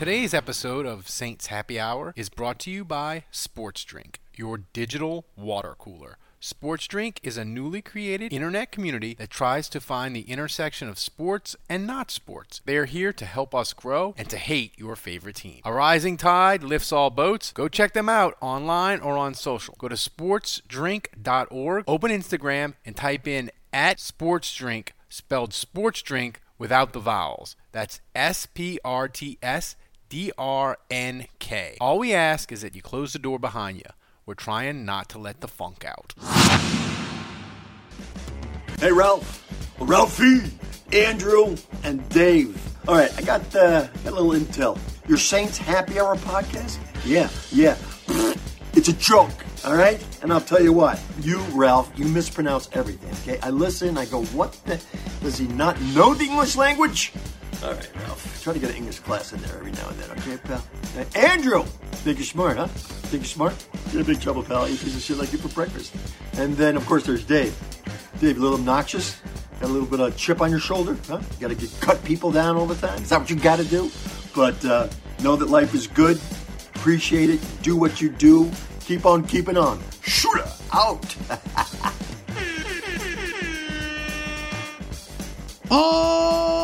Today's episode of Saints Happy Hour is brought to you by Sports Drink, your digital water cooler. Sports Drink is a newly created internet community that tries to find the intersection of sports and not sports. They are here to help us grow and to hate your favorite team. A rising tide lifts all boats. Go check them out online or on social. Go to sportsdrink.org, open Instagram, and type in at sportsdrink, spelled sports drink without the vowels. That's S P R T S D R N K. All we ask is that you close the door behind you. We're trying not to let the funk out. Hey, Ralph. Ralphie, Andrew, and Dave. All right, I got, uh, got a little intel. Your Saints Happy Hour podcast? Yeah, yeah. It's a joke, all right? And I'll tell you what. You, Ralph, you mispronounce everything, okay? I listen, I go, what the? Does he not know the English language? All right, Ralph. Try to get an English class in there every now and then, okay, pal? Andrew! Think you're smart, huh? Think you're smart? You're in big trouble, pal. Eat piece of shit like you for breakfast. And then, of course, there's Dave. Dave, a little obnoxious? Got a little bit of chip on your shoulder, huh? You gotta get, cut people down all the time? Is that what you gotta do? But uh, know that life is good. Appreciate it. Do what you do. Keep on keeping on. Shooter out. All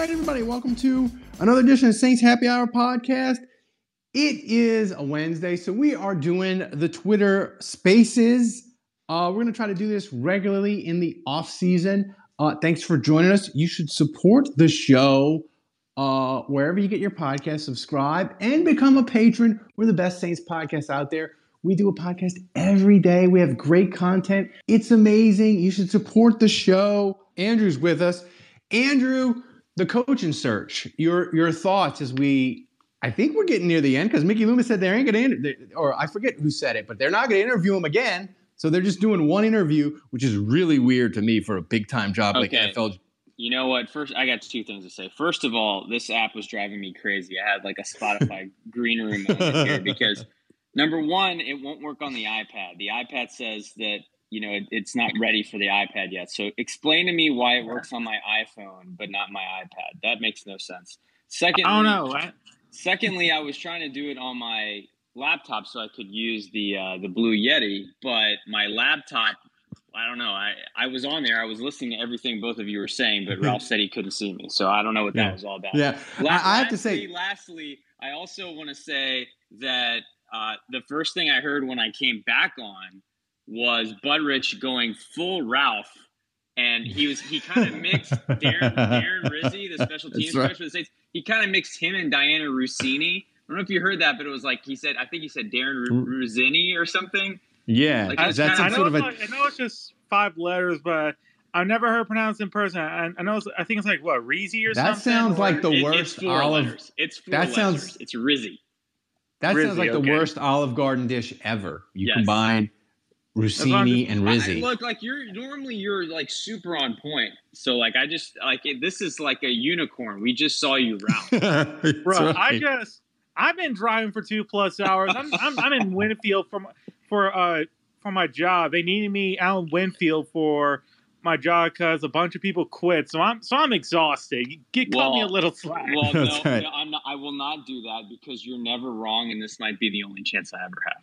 right, everybody, welcome to another edition of Saints Happy Hour podcast. It is a Wednesday, so we are doing the Twitter Spaces. Uh, we're going to try to do this regularly in the off season. Uh, thanks for joining us. You should support the show uh, wherever you get your podcast. Subscribe and become a patron. We're the best Saints podcast out there. We do a podcast every day. We have great content. It's amazing. You should support the show. Andrew's with us. Andrew, the coaching search. Your your thoughts as we. I think we're getting near the end because Mickey Loomis said they ain't going to, or I forget who said it, but they're not going to interview him again. So they're just doing one interview, which is really weird to me for a big time job like Okay. NFL. You know what? First, I got two things to say. First of all, this app was driving me crazy. I had like a Spotify green room here because number one, it won't work on the iPad. The iPad says that you know it, it's not ready for the iPad yet. So explain to me why it works on my iPhone but not my iPad. That makes no sense. Secondly, I don't know. I- Secondly, I was trying to do it on my laptop so I could use the uh, the Blue Yeti, but my laptop. I don't know. I, I was on there. I was listening to everything both of you were saying, but Ralph said he couldn't see me, so I don't know what that Yeah. was all about. Yeah, La- I, I have to say, lastly- lastly, I also want to say that uh, the first thing I heard when I came back on was Bud Rich going full Ralph, and he was he kind of mixed Darren, Darren Rizzi, the special teams right. coach for the States. He kind of mixed him and Dianna Russini. I don't know if you heard that, but it was like he said. I think he said Darren Mm. Rossini or something. yeah, Like, I, is that I know sort of it's a? like- I know it's just five letters, but I've never heard it pronounced in person. I, I know. It's, I think it's like what Reezy or That something. That sounds or- like the It- it's worst four olive. letters. It's four that letters. sounds- It's Rizzi. That sounds Rizzi, like the worst Olive Garden dish ever. You Yes. combine Russini and I- look, like you're normally you're like super on point. So like I just like it, this is like a unicorn. We just saw you round. Bro, That's I just I've been driving for two plus hours. I'm I'm, I'm in Winfield for my, for uh for my job. They needed me out in Winfield for my job because a bunch of people quit. So I'm so I'm exhausted. You Get cut me a little slack. Well, no, right. no, I'm not, I will not do that because you're never wrong, and this might be the only chance I ever have.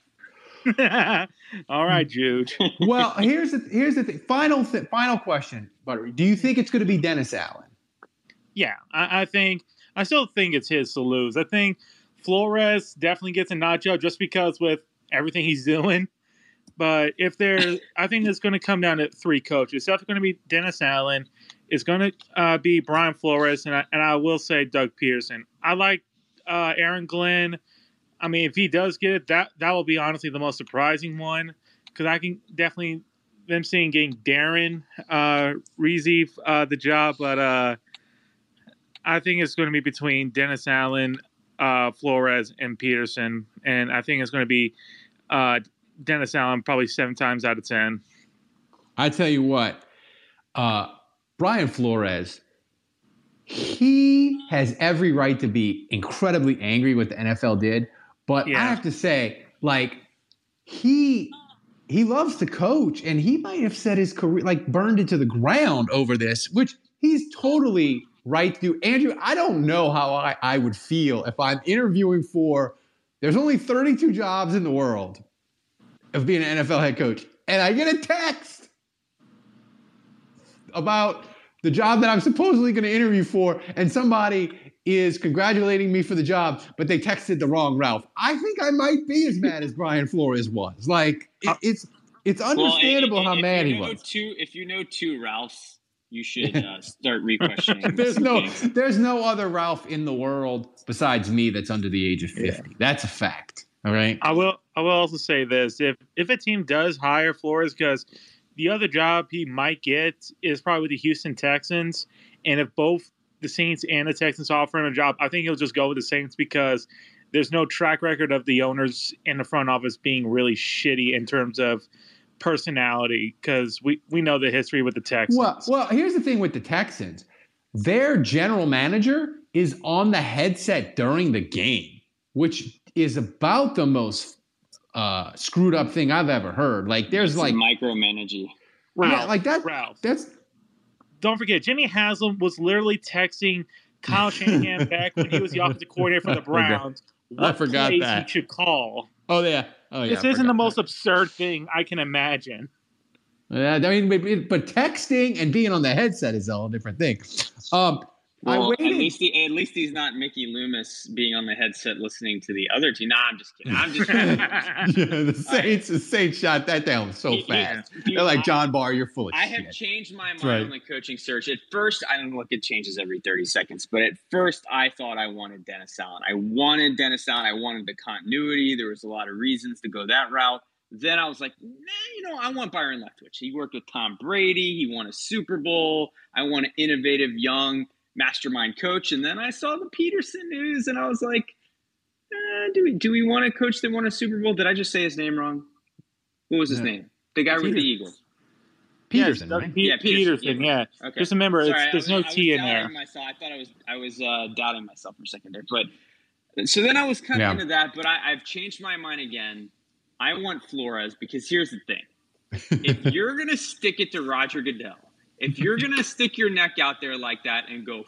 All right, Jude. well, here's the here's the thing. Final th- final question, Buttery. Do you think it's going to be Dennis Allen? yeah, I, I think I still think it's his to lose. I think Flores definitely gets a notch up just because with everything he's doing. But if there, I think it's going to come down to three coaches. It's definitely going to be Dennis Allen. It's going to uh, be Brian Flores, and I, and I will say Doug Pederson. I like uh, Aaron Glenn. I mean, if he does get it, that that will be honestly the most surprising one. Because I can definitely them seeing getting Darren uh, uh, the job, but uh, I think it's going to be between Dennis Allen, uh, Flores, and Peterson, and I think it's going to be uh, Dennis Allen probably seven times out of ten. I tell you what, uh, Brian Flores, he has every right to be incredibly angry what the NFL did, but Yeah. I have to say, like, he he loves to coach, and he might have set his career like burned it to the ground over this, which he's totally right to do. Andrew, I don't know how I, I would feel if I'm interviewing for. There's only 32 jobs in the world of being an NFL head coach, and I get a text about the job that I'm supposedly going to interview for, and somebody is congratulating me for the job, but they texted the wrong Ralph. I think I might be as mad as Brian Flores was. Like it, it's it's understandable Well, how if mad you he know was. Two, if you know two Ralphs, you should uh, start re-questioning. there's no things. there's no other Ralph in the world besides me that's under the age of 50. That's a fact. All right. I will. I will also say this: if if a team does hire Flores, because the other job he might get is probably with the Houston Texans, and if both the Saints and the Texans offer him a job, I think he'll just go with the Saints because there's no track record of the owners in the front office being really shitty in terms of personality. Because we we know the history with the Texans. Well, well, here's the thing with the Texans. Their general manager is on the headset during the game, which is about the most uh, screwed up thing I've ever heard. Like, there's It's like, micromanaging. Ralph, yeah, like that. Ralph. That's don't forget, Jimmy Haslam was literally texting Kyle Shanahan back when he was the offensive coordinator for the Browns. I What forgot that. he should call. oh yeah, oh yeah. this I isn't the most that. absurd thing I can imagine. Yeah, I mean, but, texting and being on the headset is a whole different thing. Um, Well, at least he, at least he's not Mickey Loomis being on the headset listening to the other team. Nah, I'm just kidding. I'm just kidding. yeah, the Saints, the Saints shot that down so He- he- fast. dude, They're like John Barr, you're full of I shit. have changed my mind right. on the coaching search. At first, I don't look, it changes every 30 seconds, but at first, I thought I wanted Dennis Allen. I wanted Dennis Allen. I wanted the continuity. There was a lot of reasons to go that route. Then I was like, nah, you know, I want Byron Leftwich. He worked with Tom Brady. He won a Super Bowl. I want an innovative, young mastermind coach. And then I saw the Peterson news, and I was like, eh, do we do we want a coach that won a Super Bowl? Did I just say his name wrong? What was his Yeah. name? The guy with the Eagles. Peterson, Yes, right? Pe- Yeah, Peterson, Peterson, yeah. yeah. Okay. Just remember, Sorry, it's, there's was- no T in doubting there. Myself. I thought I was I was uh, doubting myself for a second there, but so then I was kind of into that. But I, I've changed my mind again. I want Flores because here's the thing: if you're gonna stick it to Roger Goodell, if you're gonna stick your neck out there like that and go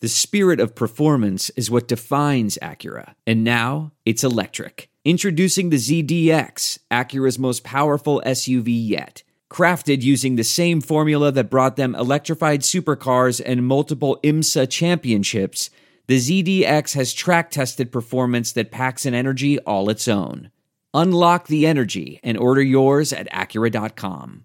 The spirit of performance is what defines Acura. And now it's electric. Introducing the ZDX, Acura's most powerful SUV yet. Crafted using the same formula that brought them electrified supercars and multiple IMSA championships, the ZDX has track tested performance that packs an energy all its own. Unlock the energy and order yours at Acura.com.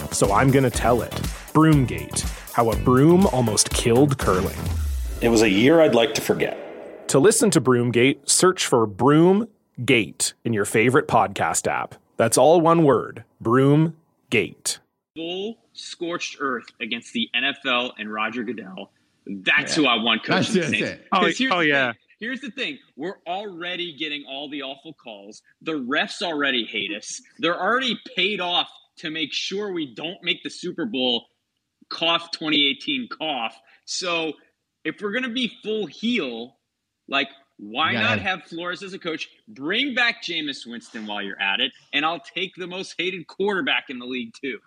so I'm going to tell it. Broomgate How a Broom Almost Killed Curling. It was a year I'd like to forget. To listen to Broomgate, search for Broomgate in your favorite podcast app. That's all one word Broomgate. full scorched earth against the NFL and Roger Goodell, That's who I want coaching That's the it. Oh, oh, yeah. thing. Here's the thing. We're already getting all the awful calls. The refs already hate us. They're already paid off to make sure we don't make the Super Bowl cough 2018 cough. So if we're gonna be full heel, like why not have Flores as a coach? Bring back Jameis Winston while you're at it, and I'll take the most hated quarterback in the league too.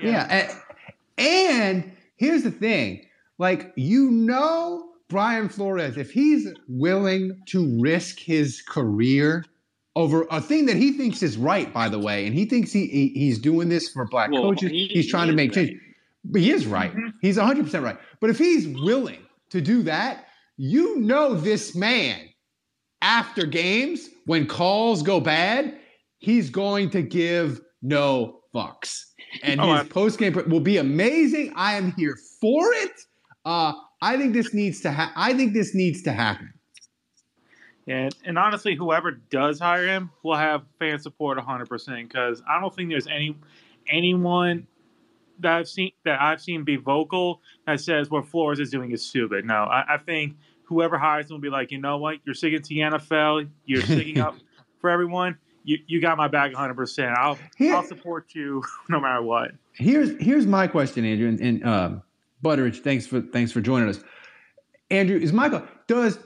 Yeah. a- And here's the thing like, you know, Brian Flores, if he's willing to risk his career over a thing that he thinks is right, by the way, and he thinks he, he he's doing this for black Well, coaches, he- he's trying he to is make change. But he is right. Mm-hmm. He's 100% right. But if he's willing to do that, you know, this man, after games, when calls go bad, he's going to give no fucks. And Oh, his post game will be amazing. I am here for it. Uh, I think this needs to ha- I think this needs to happen. And, and honestly, whoever does hire him will have fan support 100% because I don't think there's any anyone that I've seen that I've seen be vocal that says what Flores is doing is stupid. No, I, I think whoever hires him will be like, you know what, you're sticking to the NFL, you're sticking up for everyone. You, you got my back 100%. I'll Here- I'll support you no matter what. Here's here's my question, Andrew, and, and um, Butteridge. Thanks for thanks for joining us. Andrew, is Michael does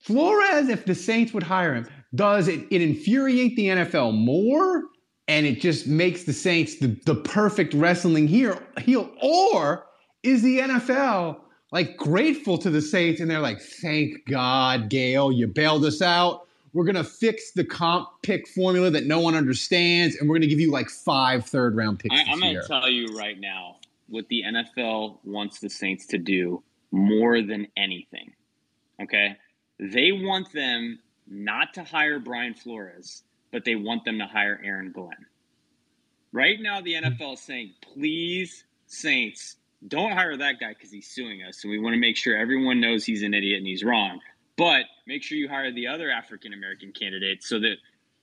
Flores, if the Saints would hire him, does it, it infuriate the NFL more, and it just makes the Saints the, the perfect wrestling heel, heel, or is the NFL like grateful to the Saints and they're like, thank God, Gayle, you bailed us out. We're gonna fix the comp pick formula that no one understands, and we're gonna give you like five third round picks I, I'm going to tell you right now what the NFL wants the Saints to do more than anything. Okay? They want them not to hire Brian Flores, but they want them to hire Aaron Glenn. Right now, the hmm. NFL is saying, please, Saints, don't hire that guy because he's suing us. And we want to make sure everyone knows he's an idiot and he's wrong. But make sure you hire the other African American candidate so that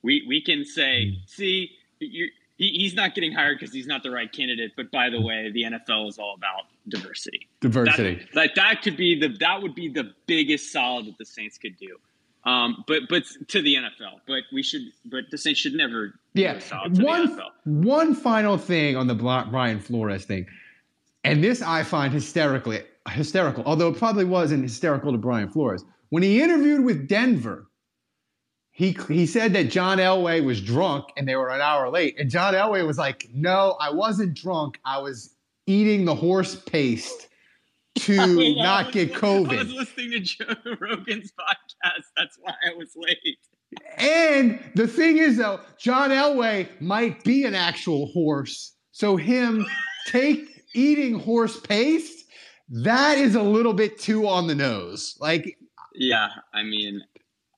we, we can say, hmm. see, you're, he, he's not getting hired because he's not the right candidate. But by the way, the NFL is all about diversity. Diversity. That, like that could be the that would be the biggest solid that the Saints could do. Um, but but to the NFL. But we should. But the Saints should never. Yeah. a solid to the One one final thing on the Brian Flores thing, and this I find hysterically hysterical. Although it probably wasn't hysterical to Brian Flores when he interviewed with Denver. He, he said that John Elway was drunk and they were an hour late. And John Elway was like, No, I wasn't drunk. I was eating the horse paste to I not was- get COVID. I was listening to Joe Rogan's podcast. That's why I was late. And the thing is, though, John Elway might be an actual horse. So him take eating horse paste, that is a little bit too on the nose. Like, Yeah, I mean,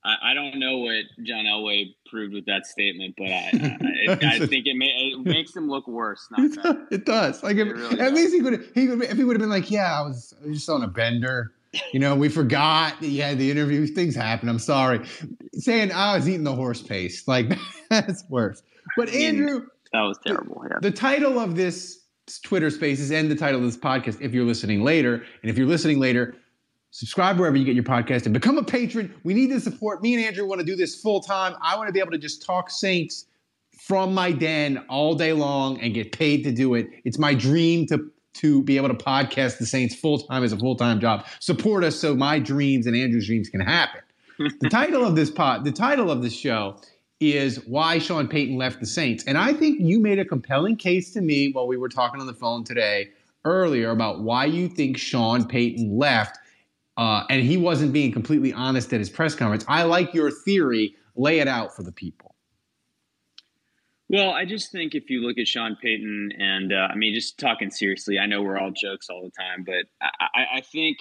I, I don't know what John Elway proved with that statement, but I, I, I think it, may, it makes him look worse. Not better. it does. Like, if, really at does. least he could. He could. If he would have been like, "Yeah, I was, I was just on a bender. You know, we forgot that you had the interview. Things happen. I'm sorry." Saying I was eating the horse paste, like that's worse. But Andrew, That was terrible. Yeah. the title of this Twitter Spaces and the title of this podcast, if you're listening later, and if you're listening later, subscribe wherever you get your podcast and become a patron. We need the support. Me and Andrew want to do this full time. I want to be able to just talk Saints from my den all day long and get paid to do it. It's my dream to to be able to podcast the Saints full time as a full time job. Support us so my dreams and Andrew's dreams can happen. the title of this pod, the title of this show is why Sean Payton left the Saints. And I think you made a compelling case to me while we were talking on the phone today earlier about why you think Sean Payton left. Uh, and he wasn't being completely honest at his press conference. I like your theory. Lay it out for the people. Well, I just think if you look at Sean Payton, and uh, I mean, just talking seriously, I know we're all jokes all the time, but I, I, think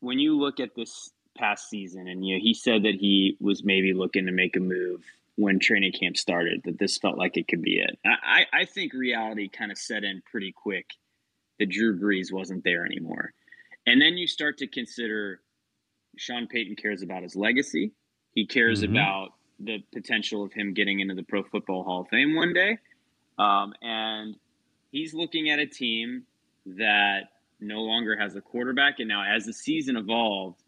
when you look at this past season, and you know, he said that he was maybe looking to make a move when training camp started, that this felt like it could be it. I, I think reality kind of set in pretty quick that Drew Brees wasn't there anymore. And then you start to consider Sean Payton cares about his legacy. He cares Mhm. about the potential of him getting into the Pro Football Hall of Fame one day. Um, and he's looking at a team that no longer has a quarterback. And now, as the season evolved,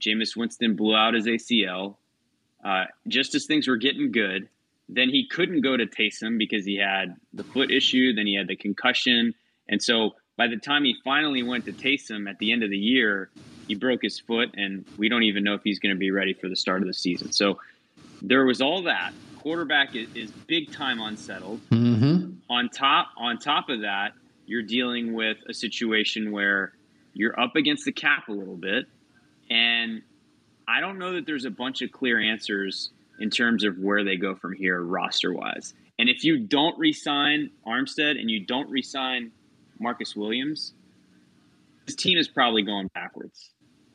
Jameis Winston blew out his ACL. Uh, just as things were getting good, then he couldn't go to Taysom because he had the foot issue, then he had the concussion. And so by the time he finally went to Taysom at the end of the year, he broke his foot, and we don't even know if he's going to be ready for the start of the season. So there was all that. Quarterback is, is big time unsettled. Mm-hmm. On top, on top of that, you're dealing with a situation where you're up against the cap a little bit, and I don't know that there's a bunch of clear answers in terms of where they go from here roster wise. And if you don't resign Armstead and you don't resign Marcus Williams, this team is probably going backwards.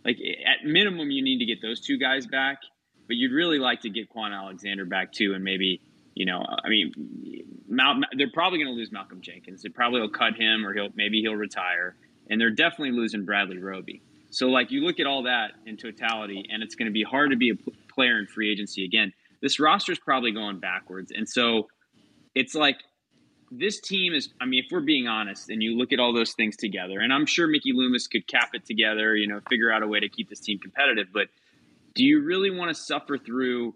Like at minimum, you need to get those two guys back, but you'd really like to get Kwon Alexander back too, and maybe you know, I mean, Mal- they're probably going to lose Malcolm Jenkins. They probably will cut him, or he'll maybe he'll retire, and they're definitely losing Bradley Roby. So like you look at all that in totality, and it's going to be hard to be a p- player in free agency again. This roster is probably going backwards, and so it's like this team is. I mean, if we're being honest, and you look at all those things together, and I'm sure Mickey Loomis could cap it together, you know, figure out a way to keep this team competitive. But do you really want to suffer through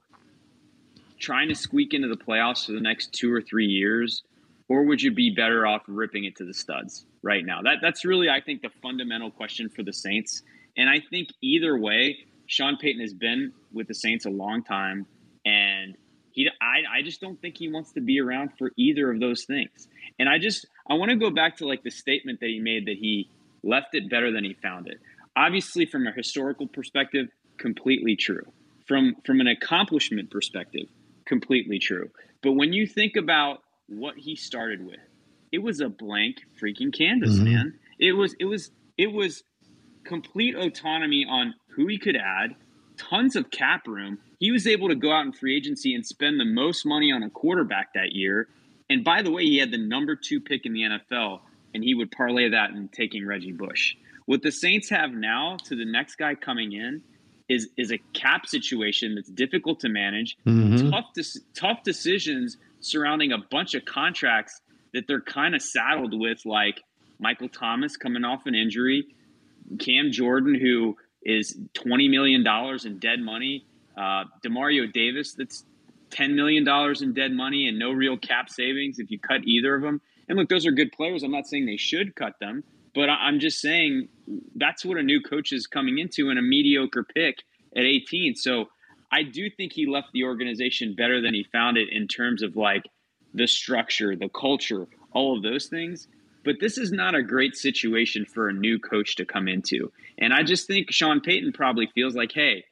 trying to squeak into the playoffs for the next two or three years, or would you be better off ripping it to the studs right now? That that's really, I think, the fundamental question for the Saints. And I think either way, Sean Payton has been with the Saints a long time, and he, I, I just don't think he wants to be around for either of those things. And I just, I want to go back to like the statement that he made that he left it better than he found it. Obviously, from a historical perspective, completely true. From from an accomplishment perspective, completely true. But when you think about what he started with, it was a blank freaking canvas, Mhm. man. It was it was it was complete autonomy on who he could add, tons of cap room. He was able to go out in free agency and spend the most money on a quarterback that year. And by the way, he had the number two pick in the NFL, and he would parlay that in taking Reggie Bush. What the Saints have now to the next guy coming in is is a cap situation that's difficult to manage, Mhm. tough des- tough decisions surrounding a bunch of contracts that they're kind of saddled with, like Michael Thomas coming off an injury, Cam Jordan who is twenty million dollars in dead money, uh, Demario Davis that's ten million dollars in dead money and no real cap savings if you cut either of them. And look, those are good players. I'm not saying they should cut them, but I'm just saying that's what a new coach is coming into in a mediocre pick at 18. So I do think he left the organization better than he found it in terms of like the structure, the culture, all of those things. But this is not a great situation for a new coach to come into. And I just think Sean Payton probably feels like, hey,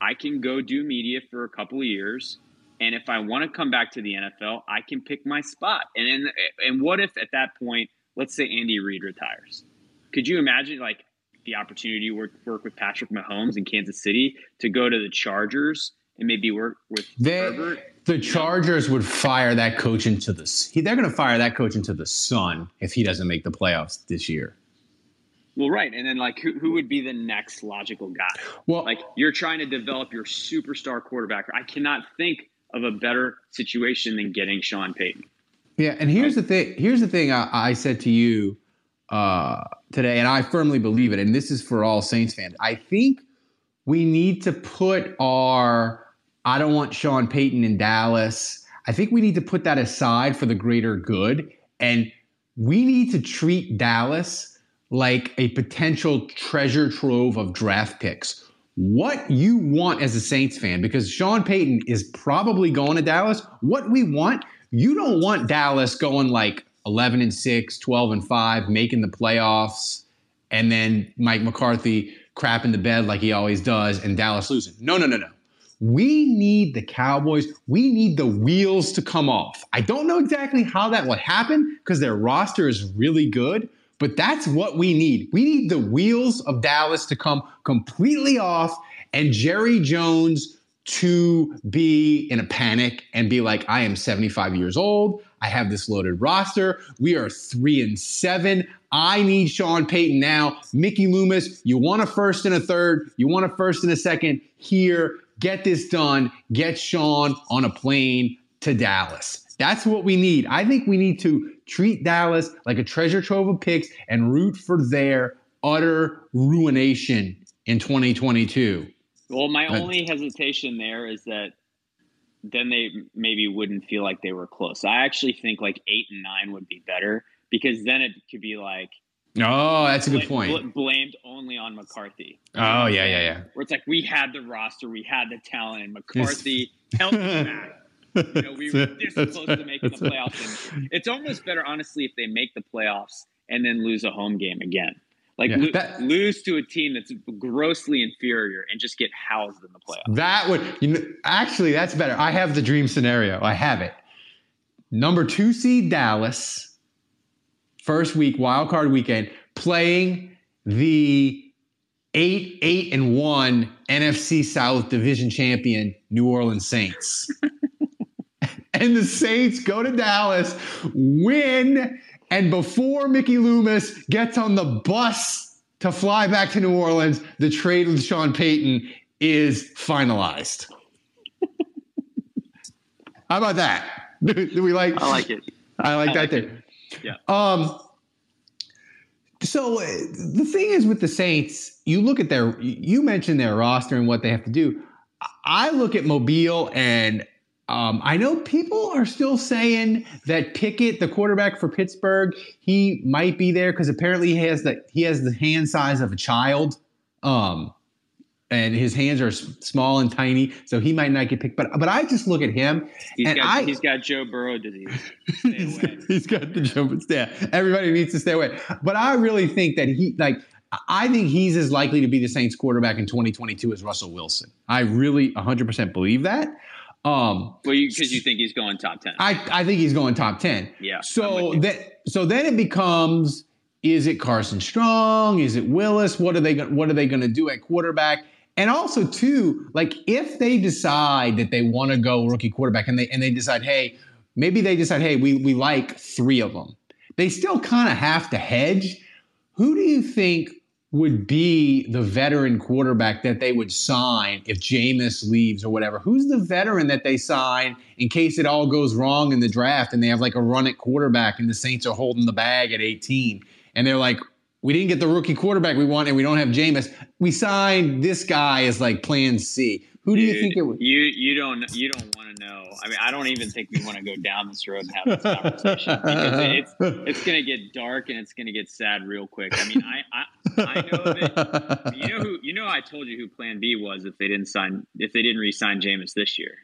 I can go do media for a couple of years. And if I want to come back to the NFL, I can pick my spot. And then, and what if at that point, let's say Andy Reid retires? Could you imagine like the opportunity to work, work with Patrick Mahomes in Kansas City to go to the Chargers and maybe work with They, Herbert? the Chargers would fire that coach into the. he- They're going to fire that coach into the sun if he doesn't make the playoffs this year. Well, right. And then like who, who would be the next logical guy? Well, like you're trying to develop your superstar quarterback. I cannot think of a better situation than getting Sean Payton. Yeah, and here's the thing. Here's the thing I, I said to you uh, today, and I firmly believe it. And this is for all Saints fans. I think we need to put our I don't want Sean Payton in Dallas. I think we need to put that aside for the greater good, and we need to treat Dallas like a potential treasure trove of draft picks. What you want as a Saints fan, because Sean Payton is probably going to Dallas. What we want, you don't want Dallas going like 11 and 6, 12 and 5, making the playoffs, and then Mike McCarthy crapping the bed like he always does, and Dallas losing. No, no, no, no. We need the Cowboys. We need the wheels to come off. I don't know exactly how that will happen because their roster is really good, but that's what we need. We need the wheels of Dallas to come completely off and Jerry Jones to be in a panic and be like, I am 75 years old. I have this loaded roster. We are three and seven. I need Sean Payton now. Mickey Loomis, you want a first and a third. You want a first and a second here. Get this done. Get Sean on a plane to Dallas. That's what we need. I think we need to treat Dallas like a treasure trove of picks and root for their utter ruination in 2022. Well, my But- only hesitation there is that then they maybe wouldn't feel like they were close. I actually think like eight and nine would be better because then it could be like Oh, that's a good point. bla- blamed only on McCarthy. Oh, yeah, yeah, yeah. Where it's like we had the roster, we had the talent, and McCarthy helped us back. You know, we were this close to making the playoffs. And it's almost better, honestly, if they make the playoffs and then lose a home game again. Like Yeah, lo- that- lose to a team that's grossly inferior and just get housed in the playoffs. That would you know, actually that's better. I have the dream scenario. I have it. Number two seed Dallas, first week wild card weekend, playing the eight eight and one NFC South Division champion New Orleans Saints. and the Saints go to Dallas, win, and before Mickey Loomis gets on the bus to fly back to New Orleans, the trade with Sean Payton is finalized. How about that? Do, we like? I like it. I like I that like there. Yeah. Um. So uh, the thing is with the Saints, you look at their. You mentioned their roster and what they have to do. I look at Mobile and um, I know people are still saying that Pickett, the quarterback for Pittsburgh, he might be there because apparently he has the he has the hand size of a child, um, and his hands are small and tiny, so he might not get picked. But but I just look at him He's and got I he's got Joe Burrow disease. he's got, he's got the jump yeah. Everybody needs to stay away. But I really think that he like I think he's as likely to be the Saints quarterback in 2022 as Russell Wilson. I really 100% believe that. Um, Well, because you think he's going top ten. I, I think he's going top 10. Yeah, So that so then it becomes is it Carson Strong? Is it Willis? What are they what are they going to do at quarterback? And also too, like if they decide that they want to go rookie quarterback and they and they decide, hey, maybe they decide, hey, we we like three of them. They still kind of have to hedge. Who do you think would be the veteran quarterback that they would sign if Jameis leaves or whatever? Who's the veteran that they sign in case it all goes wrong in the draft and they have like a run at quarterback and the Saints are holding the bag at 18 and they're like, we didn't get the rookie quarterback we want and we don't have Jameis. We signed this guy as like plan C. Who do you think it was? You you don't you don't want to know. I mean, I don't even think we want to go down this road and have this conversation because it's it's going to get dark and it's going to get sad real quick. I mean, I I, I know that you know who you know. I told you who Plan B was if they didn't sign if they didn't re-sign Jameis this year.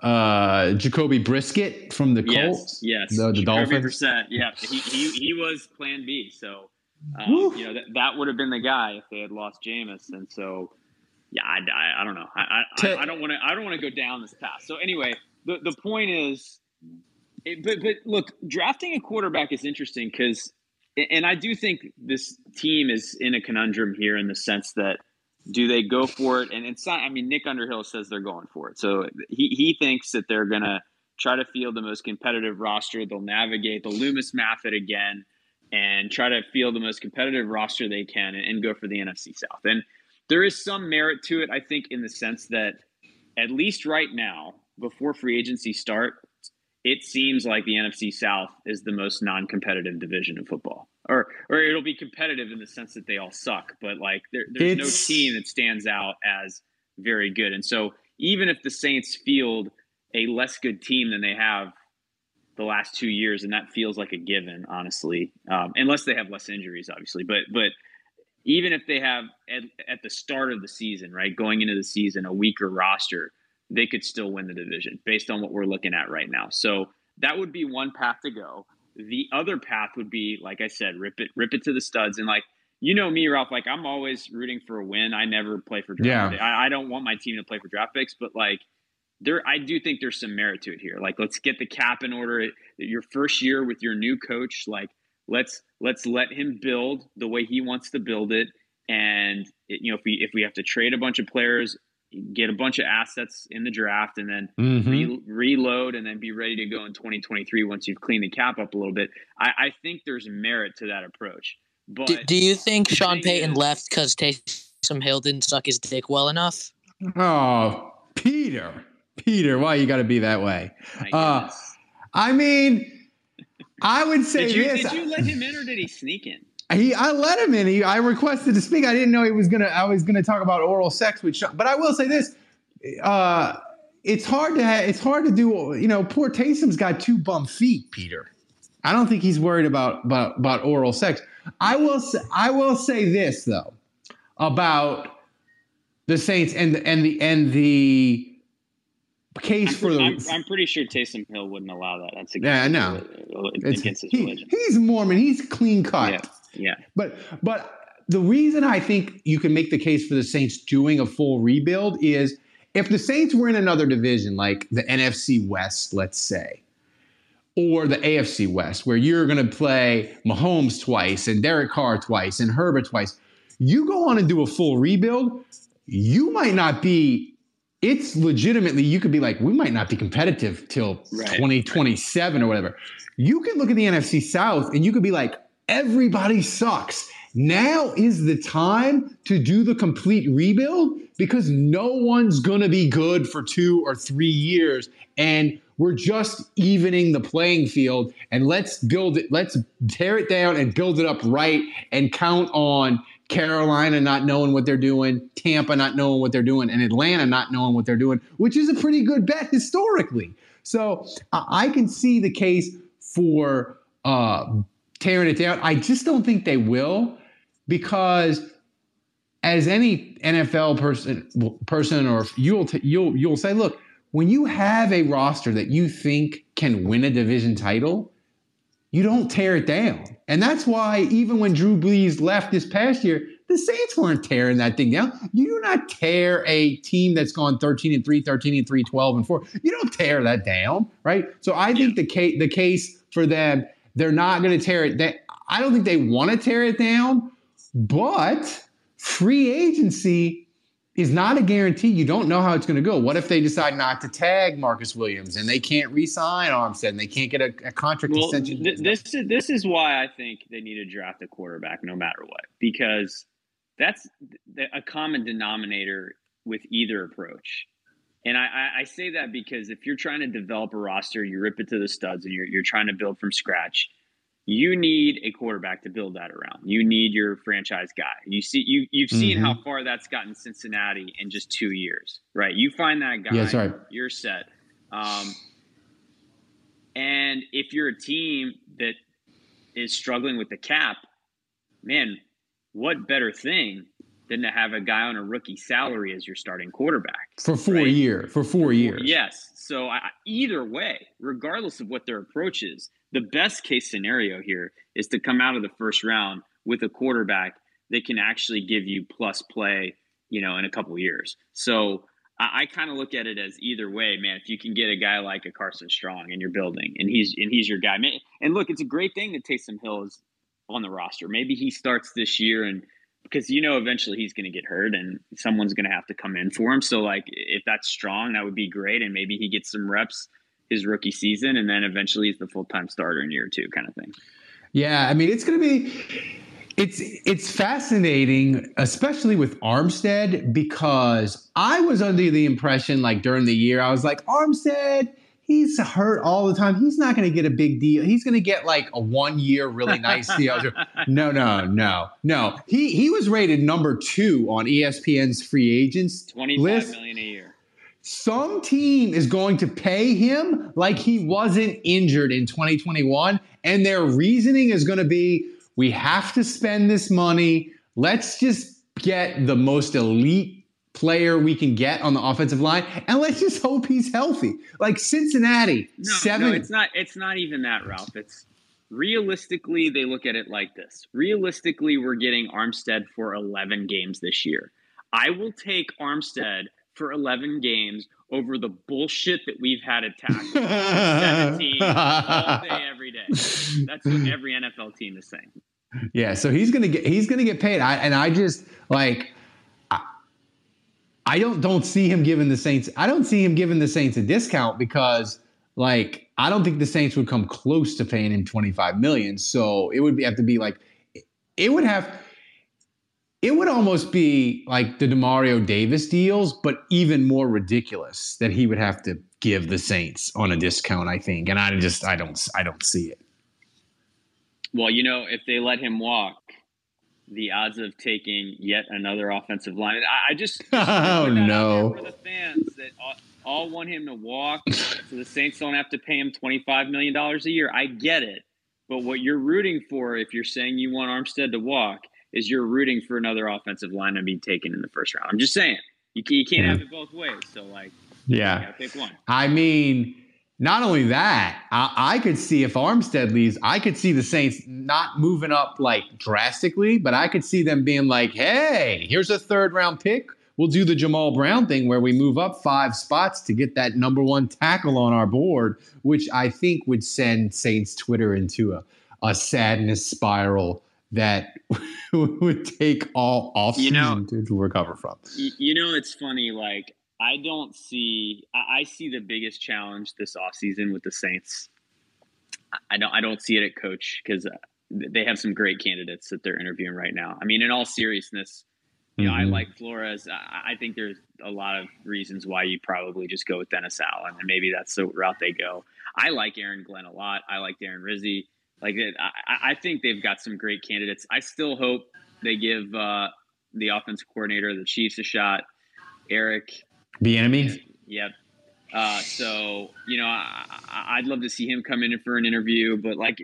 Uh, Jacoby Brissett from the Yes, Colts. yes, The, the Jacoby Dolphins. Brissett, yeah, he, he he was Plan B. So um, you know that that would have been the guy if they had lost Jameis, and so yeah, I, I, I don't know. I I, don't want to I don't want to go down this path. So anyway, the the point is, it, but but look, drafting a quarterback is interesting because, and I do think this team is in a conundrum here in the sense that do they go for it? And it's not. I mean, Nick Underhill says they're going for it, so he he thinks that they're gonna try to field the most competitive roster. They'll navigate the Loomis method again and try to field the most competitive roster they can and, and go for the NFC South. And there is some merit to it, I think, in the sense that at least right now, before free agency starts, it seems like the NFC South is the most non-competitive division in football. Or, or it'll be competitive in the sense that they all suck, but like there, there's It's- no team that stands out as very good. And so even if the Saints field a less good team than they have the last two years, and that feels like a given, honestly, um, unless they have less injuries, obviously. But but even if they have at, at the start of the season, right, going into the season, a weaker roster, they could still win the division based on what we're looking at right now. So that would be one path to go. The other path would be, like I said, rip it, rip it to the studs, and like you know me, Ralph. Like I'm always rooting for a win. I never play for draft. Yeah. I, I don't want my team to play for draft picks, but like there, I do think there's some merit to it here. Like let's get the cap in order. Your first year with your new coach, like let's let's let him build the way he wants to build it. And it, you know, if we if we have to trade a bunch of players, get a bunch of assets in the draft, and then Mhm. re- reload, and then be ready to go in 2023 once you've cleaned the cap up a little bit. I, I think there's merit to that approach. But Do, do you think Sean Payton is- left because Taysom Hill didn't suck his dick well enough? Oh, Peter, Peter, why you got to be that way? My Uh. I mean, I would say did you this. did you let him in or did he sneak in? He, I let him in. He, I requested to speak. I didn't know he was gonna. I was gonna talk about oral sex with Sean. But I will say this: uh, it's hard to. Ha- it's hard to do. You know, poor Taysom's got two bum feet, Peter. I don't think he's worried about about, about oral sex. I will. Say, I will say this though about the Saints and the, and the and the case I'm, for the. I'm, I'm, pretty sure Taysom Hill wouldn't allow that. That's against yeah, no, his, against his he, religion. He's Mormon. He's clean cut. Yeah, yeah. But but the reason I think you can make the case for the Saints doing a full rebuild is if the Saints were in another division, like the NFC West, let's say, or the AFC West, where you're going to play Mahomes twice and Derek Carr twice and Herbert twice, you go on and do a full rebuild, you might not be. It's legitimately, you could be like, we might not be competitive till right. 2027 or whatever. You can look at the NFC South and you could be like, everybody sucks. Now is the time to do the complete rebuild because no one's going to be good for two or three years. And we're just evening the playing field. And let's build it, let's tear it down and build it up right and count on Carolina not knowing what they're doing, Tampa not knowing what they're doing, and Atlanta not knowing what they're doing, which is a pretty good bet historically. So I can see the case for uh, tearing it down. I just don't think they will because as any NFL person person or you'll t- you'll you'll say look when you have a roster that you think can win a division title you don't tear it down. And that's why even when Drew Brees left this past year the Saints weren't tearing that thing down. You do not tear a team that's gone 13 and 3 13 and 3 12 and 4 you don't tear that down right? So I think the case the case for them they're not going to tear it down I don't think they want to tear it down but free agency is not a guarantee. You don't know how it's going to go. What if they decide not to tag Marcus Williams and they can't re-sign Armstead and they can't get a, a contract well, extension? Th- this is this is why I think they need to draft a quarterback no matter what because that's a common denominator with either approach. And I, I, say that because if you're trying to develop a roster, you rip it to the studs and you're, you're trying to build from scratch you need a quarterback to build that around. You need your franchise guy. You see, you you've seen mm-hmm. how far that's gotten Cincinnati in just two years, right? You find that guy, yeah, sorry. you're set. Um, and if you're a team that is struggling with the cap, man, what better thing than to have a guy on a rookie salary as your starting quarterback for four right? year for four for years? Yes. So I, either way, regardless of what their approach is, the best case scenario here is to come out of the first round with a quarterback that can actually give you plus play, you know, in a couple years. So I, I kind of look at it as either way, man. If you can get a guy like a Carson Strong in your building, and he's and he's your guy, and look, it's a great thing that Taysom Hill is on the roster. Maybe he starts this year and because you know eventually he's going to get hurt and someone's going to have to come in for him. So like if that's strong, that would be great, and maybe he gets some reps his rookie season, and then eventually he's the full time starter in year two, kind of thing. Yeah, I mean it's going to be it's it's fascinating, especially with Armstead, because I was under the impression, like during the year, I was like Armstead. He's hurt all the time. He's not going to get a big deal. He's going to get like a one year really nice deal. no, no, no, no. He he was rated number two on ESPN's free agents Twenty five million a year some team is going to pay him like he wasn't injured in 2021. And their reasoning is going to be we have to spend this money. Let's just get the most elite player we can get on the offensive line and let's just hope he's healthy. Like cincinnati no, seven no, it's not it's not even that ralph. It's realistically they look at it like this. Realistically we're getting armstead for 11 games this year. I will take armstead for 11 games over the bullshit that we've had at tackle. 17 all day every day. That's what every nfl team is saying. Yeah so he's gonna get he's gonna get paid. I, and i just like I don't don't see him giving the saints i don't see him giving the saints a discount because like i don't think the saints would come close to paying him 25 million so it would be, have to be like it would have it would almost be like the Demario Davis deals, but even more ridiculous that he would have to give the Saints on a discount. I think, and I just I don't I don't see it. Well, you know, if they let him walk, the odds of taking yet another offensive line. I, I just, just oh no for the fans that all, all, want him to walk, so the Saints don't have to pay him twenty five million dollars a year. I get it, but what you're rooting for, if you're saying you want Armstead to walk, is you're rooting for another offensive line to be taken in the first round. I'm just saying you, you can't yeah. have it both ways. So like, yeah, pick one. I mean not only that, I, I, could see if Armstead leaves, I could see the Saints not moving up like drastically, but I could see them being like, hey, here's a third round pick. We'll do the Jammal Brown thing where we move up five spots to get that number one tackle on our board, which I think would send Saints Twitter into a, a sadness spiral that would take all off you know, to recover from. You know, it's funny. Like I don't see. I see the biggest challenge this offseason with the Saints. I don't. I don't see it at coach because they have some great candidates that they're interviewing right now. I mean, in all seriousness, you know, mm-hmm. I like Flores. I, I, think there's a lot of reasons why you probably just go with Dennis Allen, and maybe that's the route they go. I like Aaron Glenn a lot. I like Darren Rizzi. Like, I, I think they've got some great candidates. I still hope they give uh, the offensive coordinator of the Chiefs a shot. Eric Bieniemy. Yep. Uh, so you know, I, would love to see him come in for an interview, but like,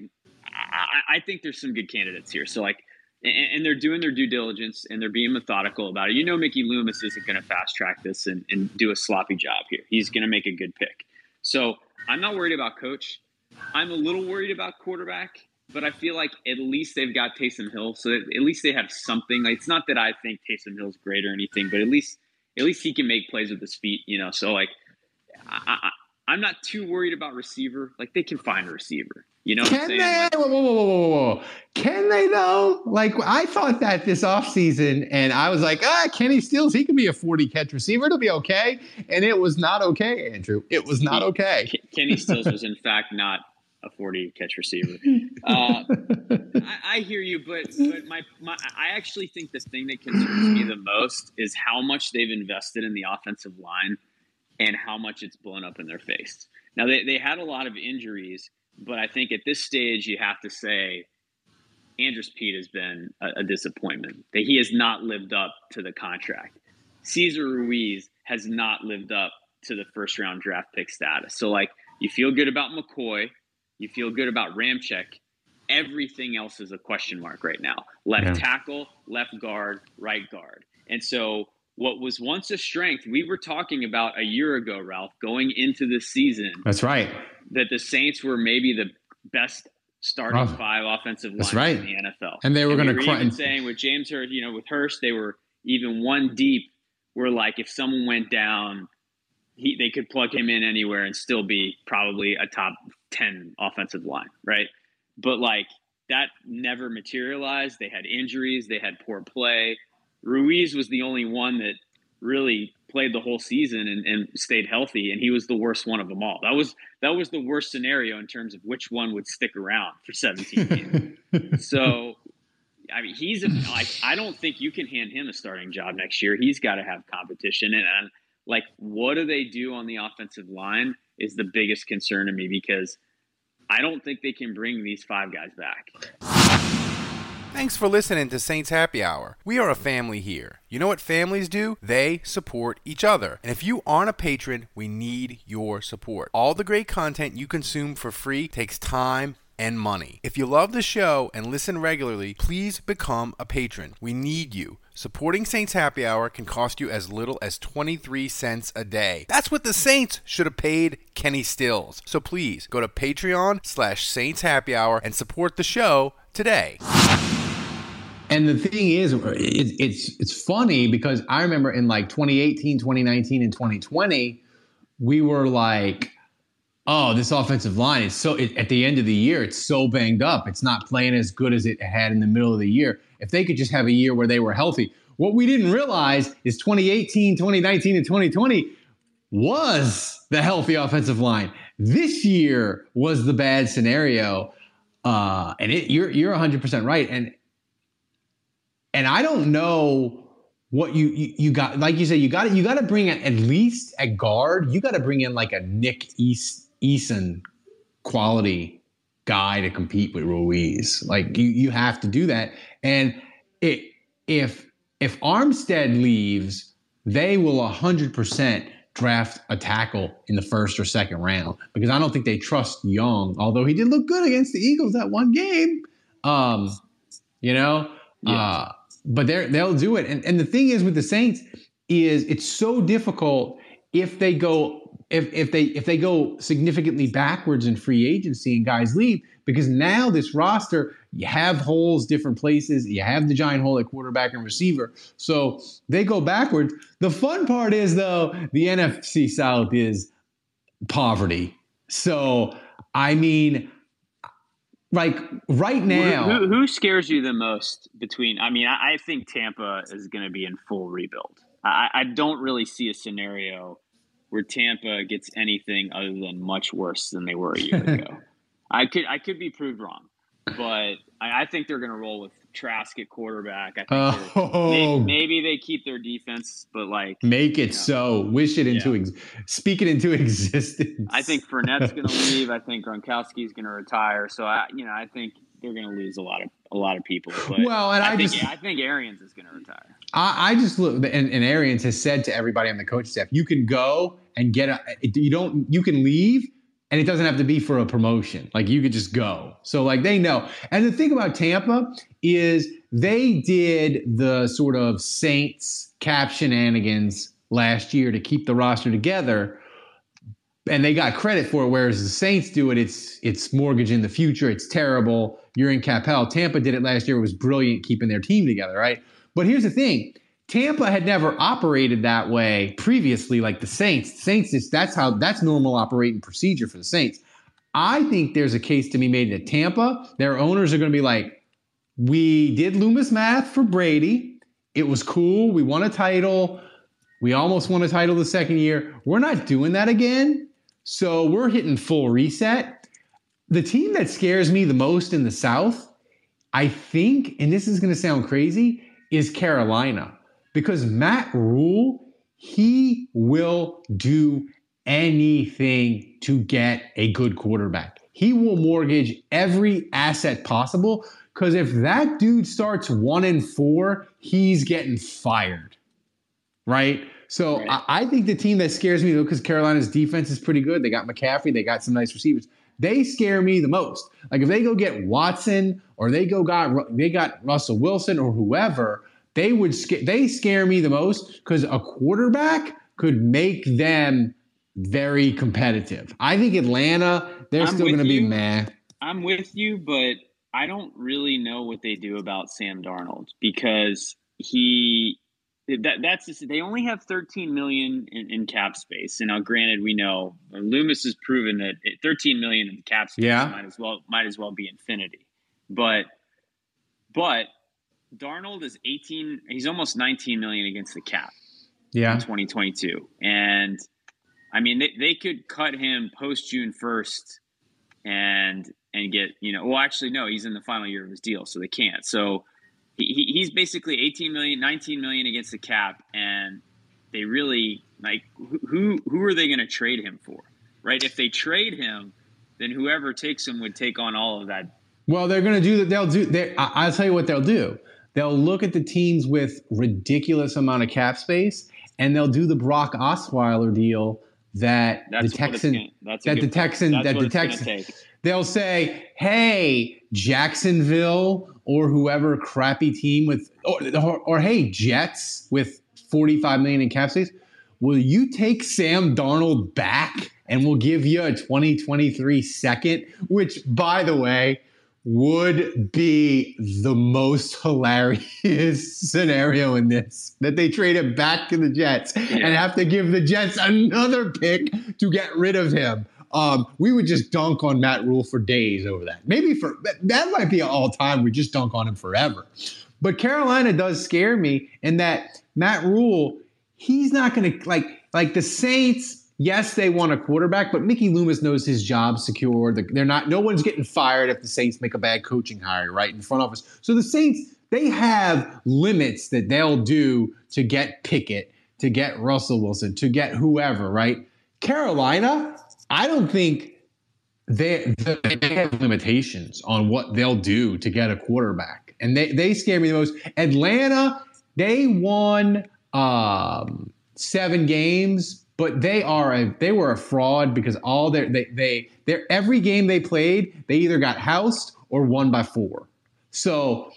I, I think there's some good candidates here. So like, and, and, they're doing their due diligence and they're being methodical about it. You know, Mickey Loomis isn't going to fast track this and, and do a sloppy job here. He's going to make a good pick. So I'm not worried about coach. I'm a little worried about quarterback, but I feel like at least they've got Taysom Hill, so at least they have something. Like, it's not that I think Taysom Hill's great or anything, but at least at least he can make plays with his feet, you know. So like, I, I, am not too worried about receiver. Like they can find a receiver. You know, can they? Like, whoa, whoa, whoa, whoa, whoa, Can they though? Like I thought that this offseason, and I was like, ah, Kenny Stills, he can be a 40 catch receiver. It'll be okay. And it was not okay, Andrew. It was not okay. Kenny Stills was in fact not a 40 catch receiver. Uh, I, I, hear you, but but my, my I actually think the thing that concerns me the most is how much they've invested in the offensive line and how much it's blown up in their face. Now they, they had a lot of injuries, but I think at this stage you have to say Andrus Peat has been a, a disappointment. That he has not lived up to the contract. Cesar Ruiz has not lived up to the first round draft pick status. So like you feel good about McCoy you feel good about Ramczyk. Everything else is a question mark right now. Left yeah. tackle, left guard, right guard. And so what was once a strength, we were talking about a year ago, Ralph, going into the season. That's right. That the Saints were maybe the best starting oh, five offensive line right. in the NFL. And they were going to we cry. Even saying with James Hurst, you know, with Hurst, they were even one deep. Where like if someone went down, he they could plug him in anywhere and still be probably a top 10 offensive line, right? But like that never materialized. They had injuries, they had poor play. Ruiz was the only one that really played the whole season and, and, stayed healthy, and he was the worst one of them all. That was that was the worst scenario in terms of which one would stick around for 17 games. so, I mean, he's a, like I don't think you can hand him a starting job next year. He's got to have competition, and, and like what do they do on the offensive line is the biggest concern to me because I don't think they can bring these five guys back. Thanks for listening to Saints Happy Hour. We are a family here. You know what families do? They support each other. And if you aren't a patron, we need your support. All the great content you consume for free takes time and money. If you love the show and listen regularly, please become a patron. We need you. Supporting Saints Happy Hour can cost you as little as 23 cents a day. That's what the Saints should have paid Kenny Stills. So please go to Patreon slash Saints Happy Hour and support the show today. And the thing is, it's it's funny because I remember in like 2018, 2019, and 2020, we were like, oh, this offensive line is so it, at the end of the year, it's so banged up. It's not playing as good as it had in the middle of the year. If they could just have a year where they were healthy. What we didn't realize is 2018, 2019, and 2020 was the healthy offensive line. This year was the bad scenario. Uh, and it, you're you're 100% right. And and I don't know what you, you, you got like you said you got you got to bring at least at guard you got to bring in like a Nick East Easton quality guy to compete with Ruiz. Like you, you have to do that. And it, if if Armstead leaves, they will hundred percent draft a tackle in the first or second round because I don't think they trust Young. Although he did look good against the Eagles that one game, um, you know. Yeah. Uh, but they they'll do it. And and the thing is with the Saints is it's so difficult if they go if if they if they go significantly backwards in free agency and guys leave because now this roster you have holes different places you have the giant hole at quarterback and receiver so they go backwards the fun part is though the NFC South is poverty so I mean like right now Who, who, who scares you the most between? I mean, I, I think Tampa is going to be in full rebuild. I, I don't really see a scenario where Tampa gets anything other than much worse than they were a year ago. I could I could be proved wrong, but I, I think they're going to roll with Trask at quarterback. I think Oh. may- maybe they keep their defense, but like make it so wish it into ex- speak it into existence I think Fournette's going to leave. I think Gronkowski's going to retire. So I, you know, I think they're going to lose a lot of a lot of people. Well, and I think, just- I think Arians is going to retire. I, I just look, and, and Arians has said to everybody on the coach staff, you can go and get a, you don't, you can leave, and it doesn't have to be for a promotion. Like you could just go. So like they know. And the thing about Tampa is they did the sort of Saints cap shenanigans last year to keep the roster together. And they got credit for it, whereas the Saints do it, it's it's mortgage in the future. It's terrible. You're in cap hell. Tampa did it last year. It was brilliant keeping their team together, right? But here's the thing: Tampa had never operated that way previously, like the Saints. Saints is that's how that's normal operating procedure for the Saints. I think there's a case to be made that Tampa, their owners are going to be like, we did Loomis math for Brady. It was cool. We won a title. We almost won a title the second year. We're not doing that again. So we're hitting full reset. The team that scares me the most in the South, I think, and this is going to sound crazy, is Carolina because Matt Rhule, he will do anything to get a good quarterback. He will mortgage every asset possible because if that dude starts one and four, he's getting fired. Right? So I, I think the team that scares me though, because Carolina's defense is pretty good. They got McCaffrey, they got some nice receivers. They scare me the most. Like if they go get Watson or they go got they got Russell Wilson or whoever, they would sca- they scare me the most because a quarterback could make them very competitive. I think Atlanta, they're I'm still going to be meh. I'm with you, but I don't really know what they do about Sam Darnold because he that that's just, they only have 13 million in, in cap space. And now, granted, we know uh, Loomis has proven that 13 million in cap space Yeah. might as well might as well be infinity. But but Darnold is 18. He's almost 19 million against the cap Yeah. in 2022. And I mean, they, they could cut him post June 1st and and get you know. Well, actually, no, he's in the final year of his deal, so they can't. So he, he- he's basically 18 million, 19 million against the cap, and they really like who who, are they going to trade him for? Right? If they trade him, then whoever takes him would take on all of that. Well, they're going to do that. They'll do. they- I'll tell you what they'll do. They'll look at the teams with ridiculous amount of cap space, and they'll do the Brock Osweiler deal that That's the Texan gonna- that's a that the. Texan that the Texan. They'll say, "Hey, Jacksonville or whoever crappy team with or, or, or hey, Jets with 45 million in cap space, will you take Sam Darnold back and we'll give you a 2023 second, which by the way, would be the most hilarious scenario in this that they trade him back to the Jets and have to give the Jets another pick to get rid of him. Um, we would just dunk on Matt Rhule for days over that. Maybe for that, might be all time. We just dunk on him forever. But Carolina does scare me in that Matt Rhule, he's not going to like like the Saints. Yes, they want a quarterback, but Mickey Loomis knows his job's secure. They're not. No one's getting fired if the Saints make a bad coaching hire, right in front office. So the Saints they have limits that they'll do to get Pickett, to get Russell Wilson, to get whoever, right? Carolina, I don't think they, they have limitations on what they'll do to get a quarterback. and they they scare me the most. Atlanta, they won um, seven games, but they are a they were a fraud because all their they they their every game they played, they either got housed or won by four. So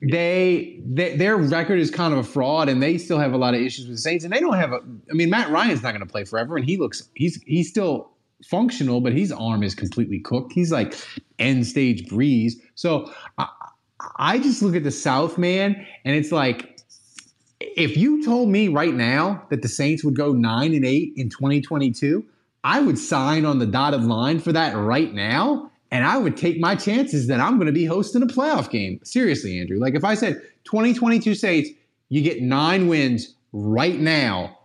they, they their record is kind of a fraud, and they still have a lot of issues with the Saints, and they don't have a. I mean, Matt Ryan's not going to play forever, and he looks he's he's still functional, but his arm is completely cooked. He's like end stage Brees. So I, I just look at the South man, and it's like if you told me right now that the Saints would go nine and eight in 2022, I would sign on the dotted line for that right now. And I would take my chances that I'm going to be hosting a playoff game. Seriously, Andrew. Like if I said 2022 Saints, you get nine wins right now,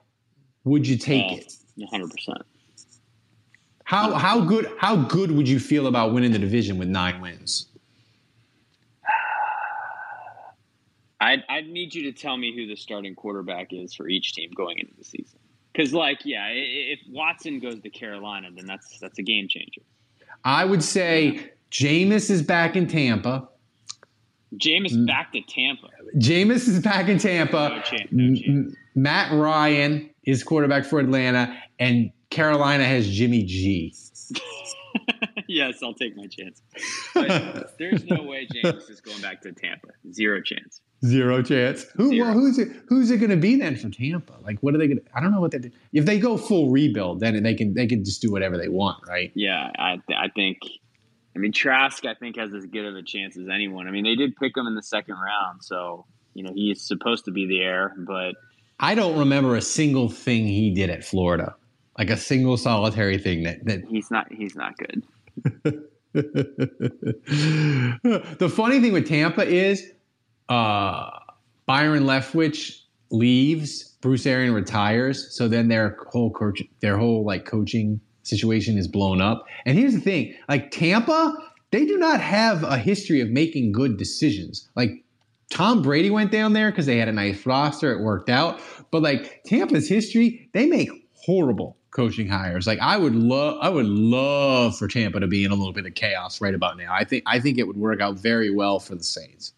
would you take Yeah, it? 100%. How how good how good would you feel about winning the division with nine wins? I'd, I'd need you to tell me who the starting quarterback is for each team going into the season. Because, like, yeah, if Watson goes to Carolina, then that's that's a game changer. I would say Jameis is back in Tampa. Jameis Mm. back to Tampa. Jameis is back in Tampa. No chance, M- M- Matt Ryan is quarterback for Atlanta, and Carolina has Jimmy G. yes, I'll take my chance. But there's no way James is going back to Tampa. Zero chance. Zero chance. Who? Zero. Well, who's it? Who's it going to be then for Tampa? Like, what are they going? to I don't know what they do. If they go full rebuild, then they can they can just do whatever they want, right? Yeah, I I think. I mean, Trask I think has as good of a chance as anyone. I mean, they did pick him in the second round, so you know he's supposed to be the heir. But I don't remember a single thing he did at Florida, like a single solitary thing that that he's not he's not good. The funny thing with Tampa is uh, Byron Leftwich leaves, Bruce Arian retires, so then their whole coach, their whole like coaching situation is blown up. And here's the thing: like Tampa, they do not have a history of making good decisions. Like Tom Brady went down there because they had a nice roster, it worked out. But like Tampa's history, they make horrible coaching hires. Like I would love I would love for Tampa to be in a little bit of chaos right about now. I think I think it would work out very well for the Saints.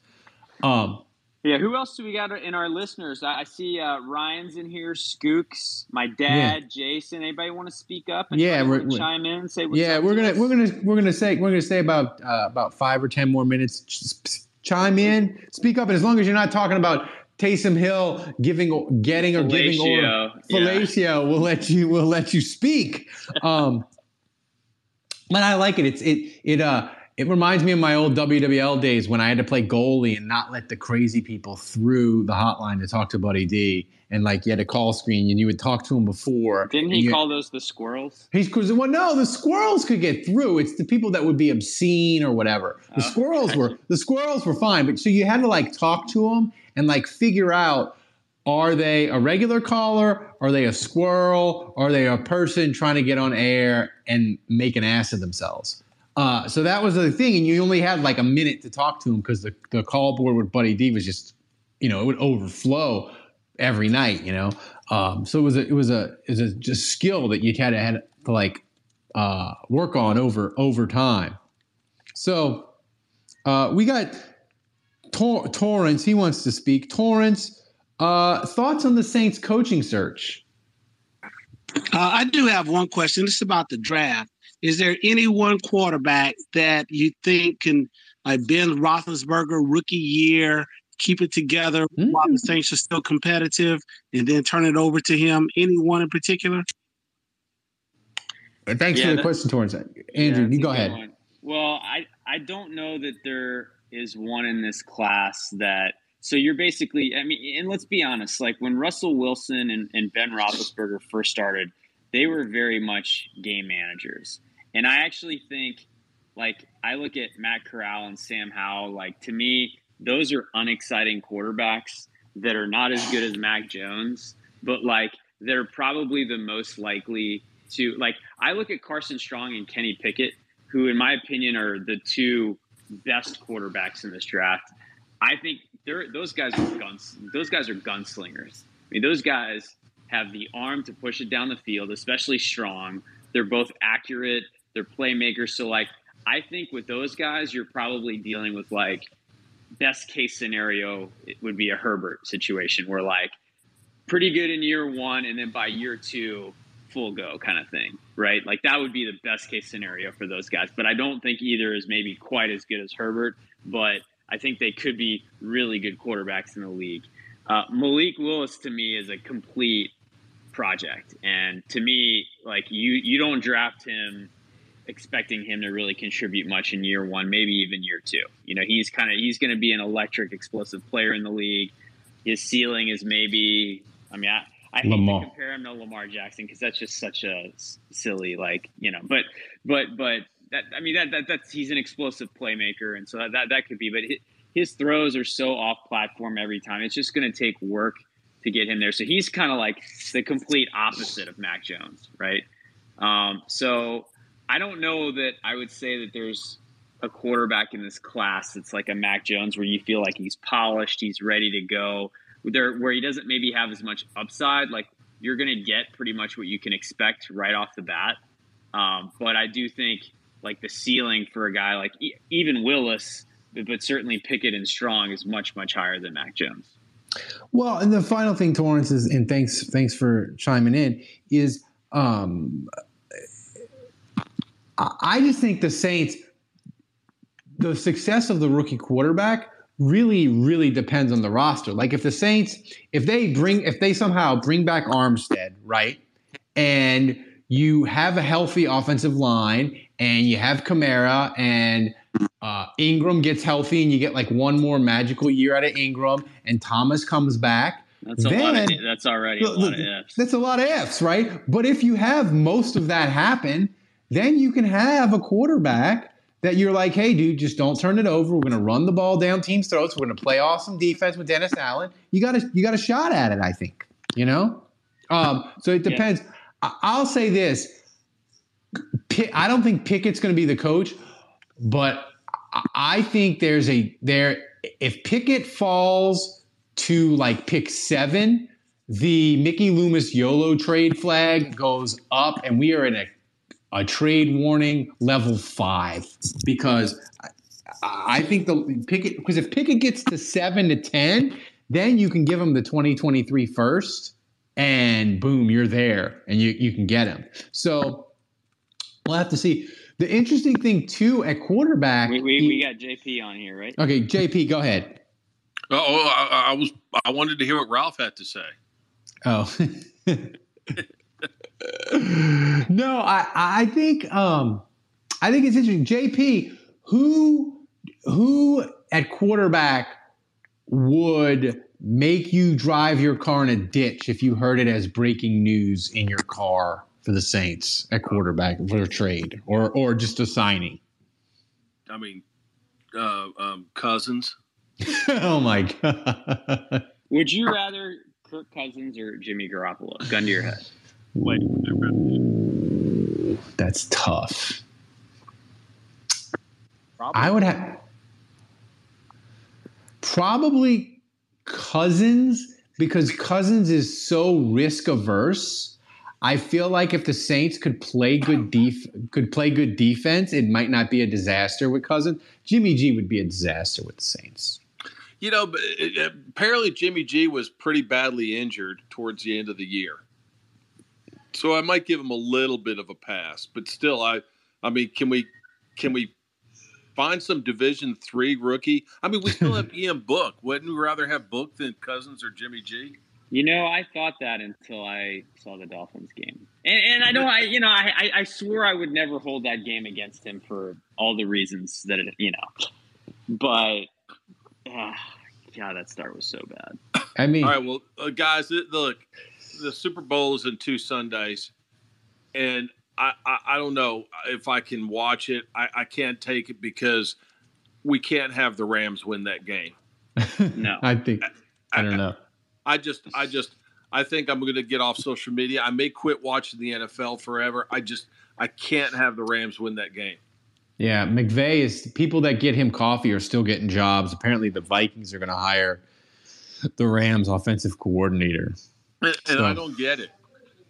Um Yeah, who else do we got in our listeners? I, I see uh, Ryan's in here, Skooks, my dad, Jason. Anybody want to speak up? And Yeah, we're- we're- chime in, say yeah, we're gonna us? we're gonna we're gonna say we're gonna say about uh, about five or ten more minutes. Just chime in, speak up, and as long as you're not talking about Taysom Hill giving, getting, or giving, or Fellatio, yeah. we'll let you we'll let you speak. Um, but I like it. It's it it uh it reminds me of my old WWL days when I had to play goalie and not let the crazy people through the hotline to talk to Buddy D. And like you had a call screen and you would talk to him before. Didn't he you- call those the squirrels? He's well, no, the squirrels could get through. It's the people that would be obscene or whatever. The Oh, squirrels were the squirrels were fine, but so you had to like talk to them and like figure out are they a regular caller? Are they a squirrel? Are they a person trying to get on air and make an ass of themselves? Uh, so that was the thing, and you only had like a minute to talk to them because the, the call board with Buddy D was just, you know, it would overflow every night, you know. Um, so it was a it was a it was a just skill that you had to had to like uh, work on over over time. So uh, we got Tor- Torrance. He wants to speak. Torrance, uh, thoughts on the Saints coaching search? Uh, I do have one question. It's about the draft. Is there any one quarterback that you think can, like Ben Roethlisberger, rookie year, keep it together while the Saints are still competitive, and then turn it over to him? Anyone in particular? Thanks Yeah, for the question, Torrance. Andrew, Yeah, you go ahead. one. Well, I I don't know that there is one in this class that. So you're basically, I mean, and let's be honest, like when Russell Wilson and, and Ben Roethlisberger first started, they were very much game managers, and I actually think, like, I look at Matt Corral and Sam Howell, like to me, those are unexciting quarterbacks that are not as good as Mac Jones, but like they're probably the most likely to like I look at Carson Strong and Kenny Pickett, who in my opinion are the two best quarterbacks in this draft. I think those guys are guns those guys are gunslingers. I mean those guys have the arm to push it down the field, especially strong. They're both accurate, they're playmakers. So like I think with those guys, you're probably dealing with like best case scenario it would be a Herbert situation where like pretty good in year one, and then by year two, full go kind of thing, right? Like that would be the best case scenario for those guys. But I don't think either is maybe quite as good as Herbert, but I think they could be really good quarterbacks in the league. Uh, Malik Willis to me is a complete project, and to me, like you, you don't draft him expecting him to really contribute much in year one, maybe even year two. You know, he's kind of he's going to be an electric, explosive player in the league. His ceiling is maybe, I mean, I, I hate Lamar. to compare him to Lamar Jackson because that's just such a silly, like you know. But but but that I mean that, that that's he's an explosive playmaker, and so that that, that could be. But his, his throws are so off platform every time. It's just going to take work to get him there. So he's kind of like the complete opposite of Mac Jones, right? Um, so I don't know that I would say that there's a quarterback in this class that's like a Mac Jones where you feel like he's polished, he's ready to go. There, where he doesn't maybe have as much upside, like you're going to get pretty much what you can expect right off the bat. Um, but I do think like the ceiling for a guy like even Willis, but, but certainly Pickett and Strong is much much higher than Mac Jones. Well, and the final thing, Torrance, is, and thanks, thanks for chiming in, is um, I just think the Saints, the success of the rookie quarterback really, really depends on the roster. Like if the Saints, if they bring, if they somehow bring back Armstead, right, and you have a healthy offensive line, and you have Kamara, and uh, Ingram gets healthy, and you get like one more magical year out of Ingram, and Thomas comes back. That's a lot. Of, that's already a Look, lot of ifs. That's a lot of ifs, right? But if you have most of that happen, then you can have a quarterback that you're like, hey, dude, just don't turn it over. We're going to run the ball down teams' throats. We're going to play awesome defense with Dennis Allen. You got a you got a shot at it, I think. You know, um, so it depends. I- I'll say this: Pick, I don't think Pickett's going to be the coach, but I- I think there's a there. If Pickett falls to like pick seven, the Mickey Loomis YOLO trade flag goes up, and we are in a a trade warning level five because I, I think the Pickett because if Pickett gets to seven to ten, then you can give him the 2023 first, and boom, you're there, and you you can get him. So we'll have to see. The interesting thing too at quarterback. We, we, we got JP on here, right? okay, JP, go ahead. Uh, oh, I, I was. I wanted to hear what Ralph had to say. Oh. no, I I think um I think it's interesting. JP, who who at quarterback would make you drive your car in a ditch if you heard it as breaking news in your car for the Saints at quarterback for a trade or or just a signing? I mean, uh, um, Cousins. oh my god. Would you rather Kirk Cousins or Jimmy Garoppolo? Gun to your head. Wait, That's tough. I would have probably Cousins because Cousins is so risk averse. I feel like if the Saints could play good def- could play good defense, it might not be a disaster with Cousins. Jimmy G would be a disaster with the Saints. You know, but uh, apparently Jimmy G was pretty badly injured towards the end of the year, so I might give him a little bit of a pass. But still, I, I mean, can we, can we find some Division three rookie? I mean, we still have Ian Book. Wouldn't we rather have Book than Cousins or Jimmy G? You know, I thought that until I saw the Dolphins game, and, and I know I, you know, I, I, I swore I would never hold that game against him for all the reasons that it, you know, but, uh, God, that start was so bad. I mean, All right, well, uh, guys, th- look, the Super Bowl is in two Sundays, and I, I, I don't know if I can watch it. I, I can't take it because we can't have the Rams win that game. No, I think I don't know. I just, I just, I think I'm going to get off social media. I may quit watching the NFL forever. I just, I can't have the Rams win that game. Yeah, McVay is people that get him coffee are still getting jobs. Apparently, the Vikings are going to hire the Rams offensive coordinator. And, and So- I don't get it.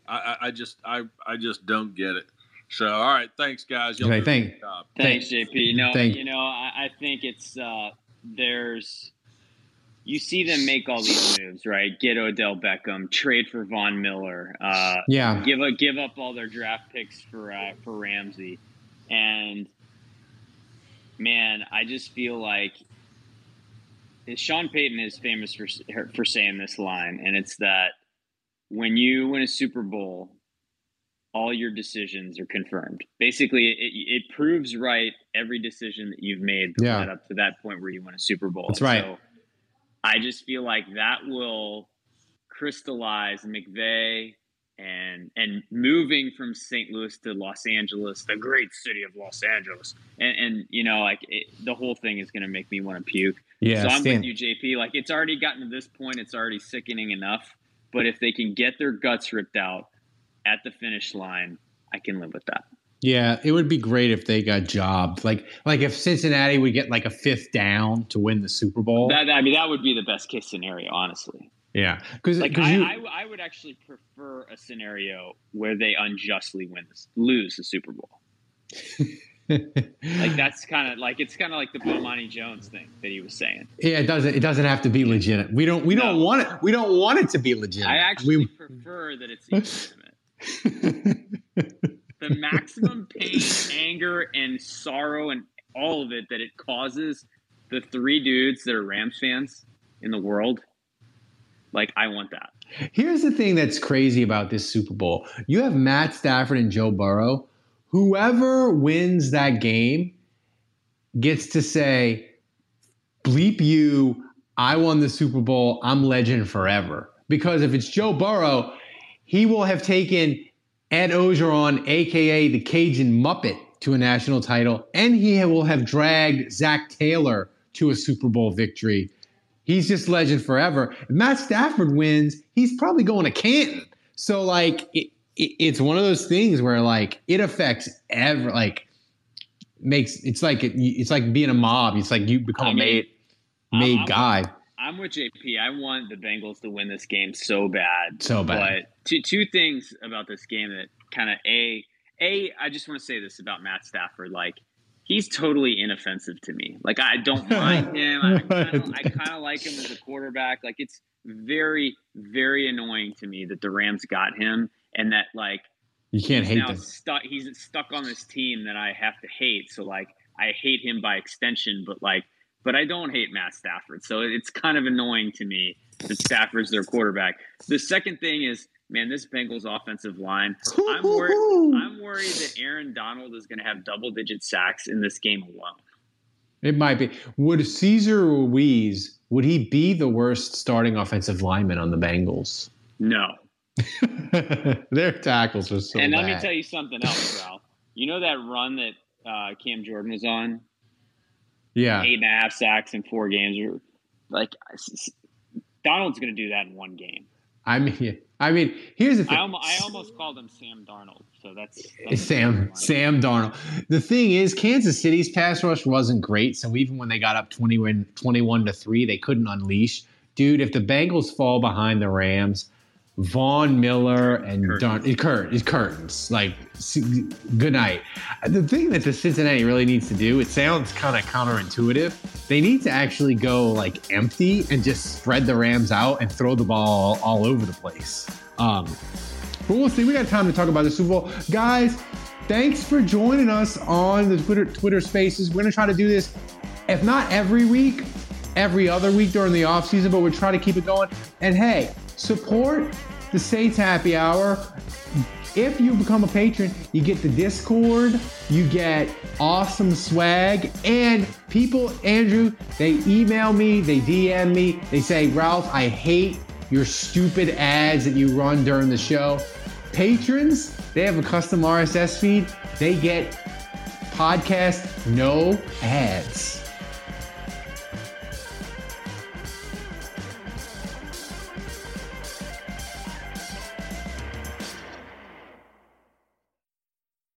I, I, I just, I, I just don't get it. So, all right, thanks, guys. Y'all Okay, do thank- Thanks, JP. No, Thank- you know, I, I think it's uh, there's you see them make all these moves, right? Get Odell Beckham, trade for Von Miller, uh, Yeah. give a, give up all their draft picks for uh, for Ramsey, and man, I just feel like Sean Payton is famous for for saying this line, and it's that when you win a Super Bowl, all your decisions are confirmed. Basically, it, it proves right every decision that you've made Yeah. led up to that point where you win a Super Bowl. That's right. So I just feel like that will crystallize McVay and and moving from St. Louis to Los Angeles, the great city of Los Angeles, and, and you know, like it, the whole thing is going to make me want to puke. Yeah, so I'm Stan- with you, JP. Like it's already gotten to this point; it's already sickening enough. But if they can get their guts ripped out at the finish line, I can live with that. Yeah, it would be great if they got jobbed. Like like if Cincinnati would get like a fifth down to win the Super Bowl. That, I mean, that would be the best case scenario, honestly. yeah, because Like you I, I, I would actually prefer a scenario where they unjustly win this, lose the Super Bowl. like that's kind of like it's kind of like the Bomani Jones thing that he was saying. yeah, it doesn't it doesn't have to be legitimate. We don't we don't want it. We don't want it to be legitimate. I actually we, prefer that it's illegitimate. the maximum pain, anger, and sorrow, and all of it that it causes the three dudes that are Rams fans in the world. Like I want that. Here's the thing that's crazy about this Super Bowl. You have Matt Stafford and Joe Burrow. Whoever wins that game gets to say, bleep you, I won the Super Bowl, I'm legend forever. Because if it's Joe Burrow, he will have taken Ed Orgeron, aka the Cajun Muppet, to a national title, and he will have dragged Zac Taylor to a Super Bowl victory. He's just legend forever. If Matt Stafford wins, he's probably going to Canton. So like it, it's one of those things where like it affects every like makes it's like it's like being a mob. It's like you become I a mean, made made I'm- guy. I'm with JP. I want the Bengals to win this game so bad. So bad. But two two things about this game that kind of a a I just want to say this about Matt Stafford. Like he's totally inoffensive to me. Like I don't mind him. I kind of I kind of like him as a quarterback. Like it's very very annoying to me that the Rams got him and that like You can't he's hate now them. stuck. He's stuck on this team that I have to hate. So like I hate him by extension, but like but I don't hate Matt Stafford. So it's kind of annoying to me that Stafford's their quarterback. The second thing is, man, this Bengals offensive line. I'm worried. I'm worried that Aaron Donald is going to have double digit sacks in this game alone. It might be. Would Cesar Ruiz would he be the worst starting offensive lineman on the Bengals? No. Their tackles are so and bad. let me tell you something else, Ralph. You know that run that uh, Cam Jordan was on? yeah. eight and a half sacks in four games. Like Donald's going to do that in one game. I mean, I mean, here's the thing. I, almo- I almost called him Sam Darnold, so that's, that's Sam Sam Darnold. The thing is, Kansas City's pass rush wasn't great, so even when they got up 21, 21 to three, they couldn't unleash. Dude, if the Bengals fall behind the Rams, Von Miller and Darn it Kurt is curtains. Like, good night. Uh, the thing that the Cincinnati really needs to do, it sounds kind of counterintuitive. They need to actually go like empty and just spread the Rams out and throw the ball all over the place. Um, but we'll see. We got time to talk about the Super Bowl, guys. Thanks for joining us on the Twitter Twitter Spaces. We're gonna try to do this, if not every week, every other week during the off season, but we'll try to keep it going. And hey, support the Saints Happy Hour. If you become a patron, you get the Discord, you get awesome swag, and people, Andrew, they email me, they DM me, they say, Ralph, I hate your stupid ads that you run during the show. Patrons, they have a custom RSS feed, they get podcast no ads.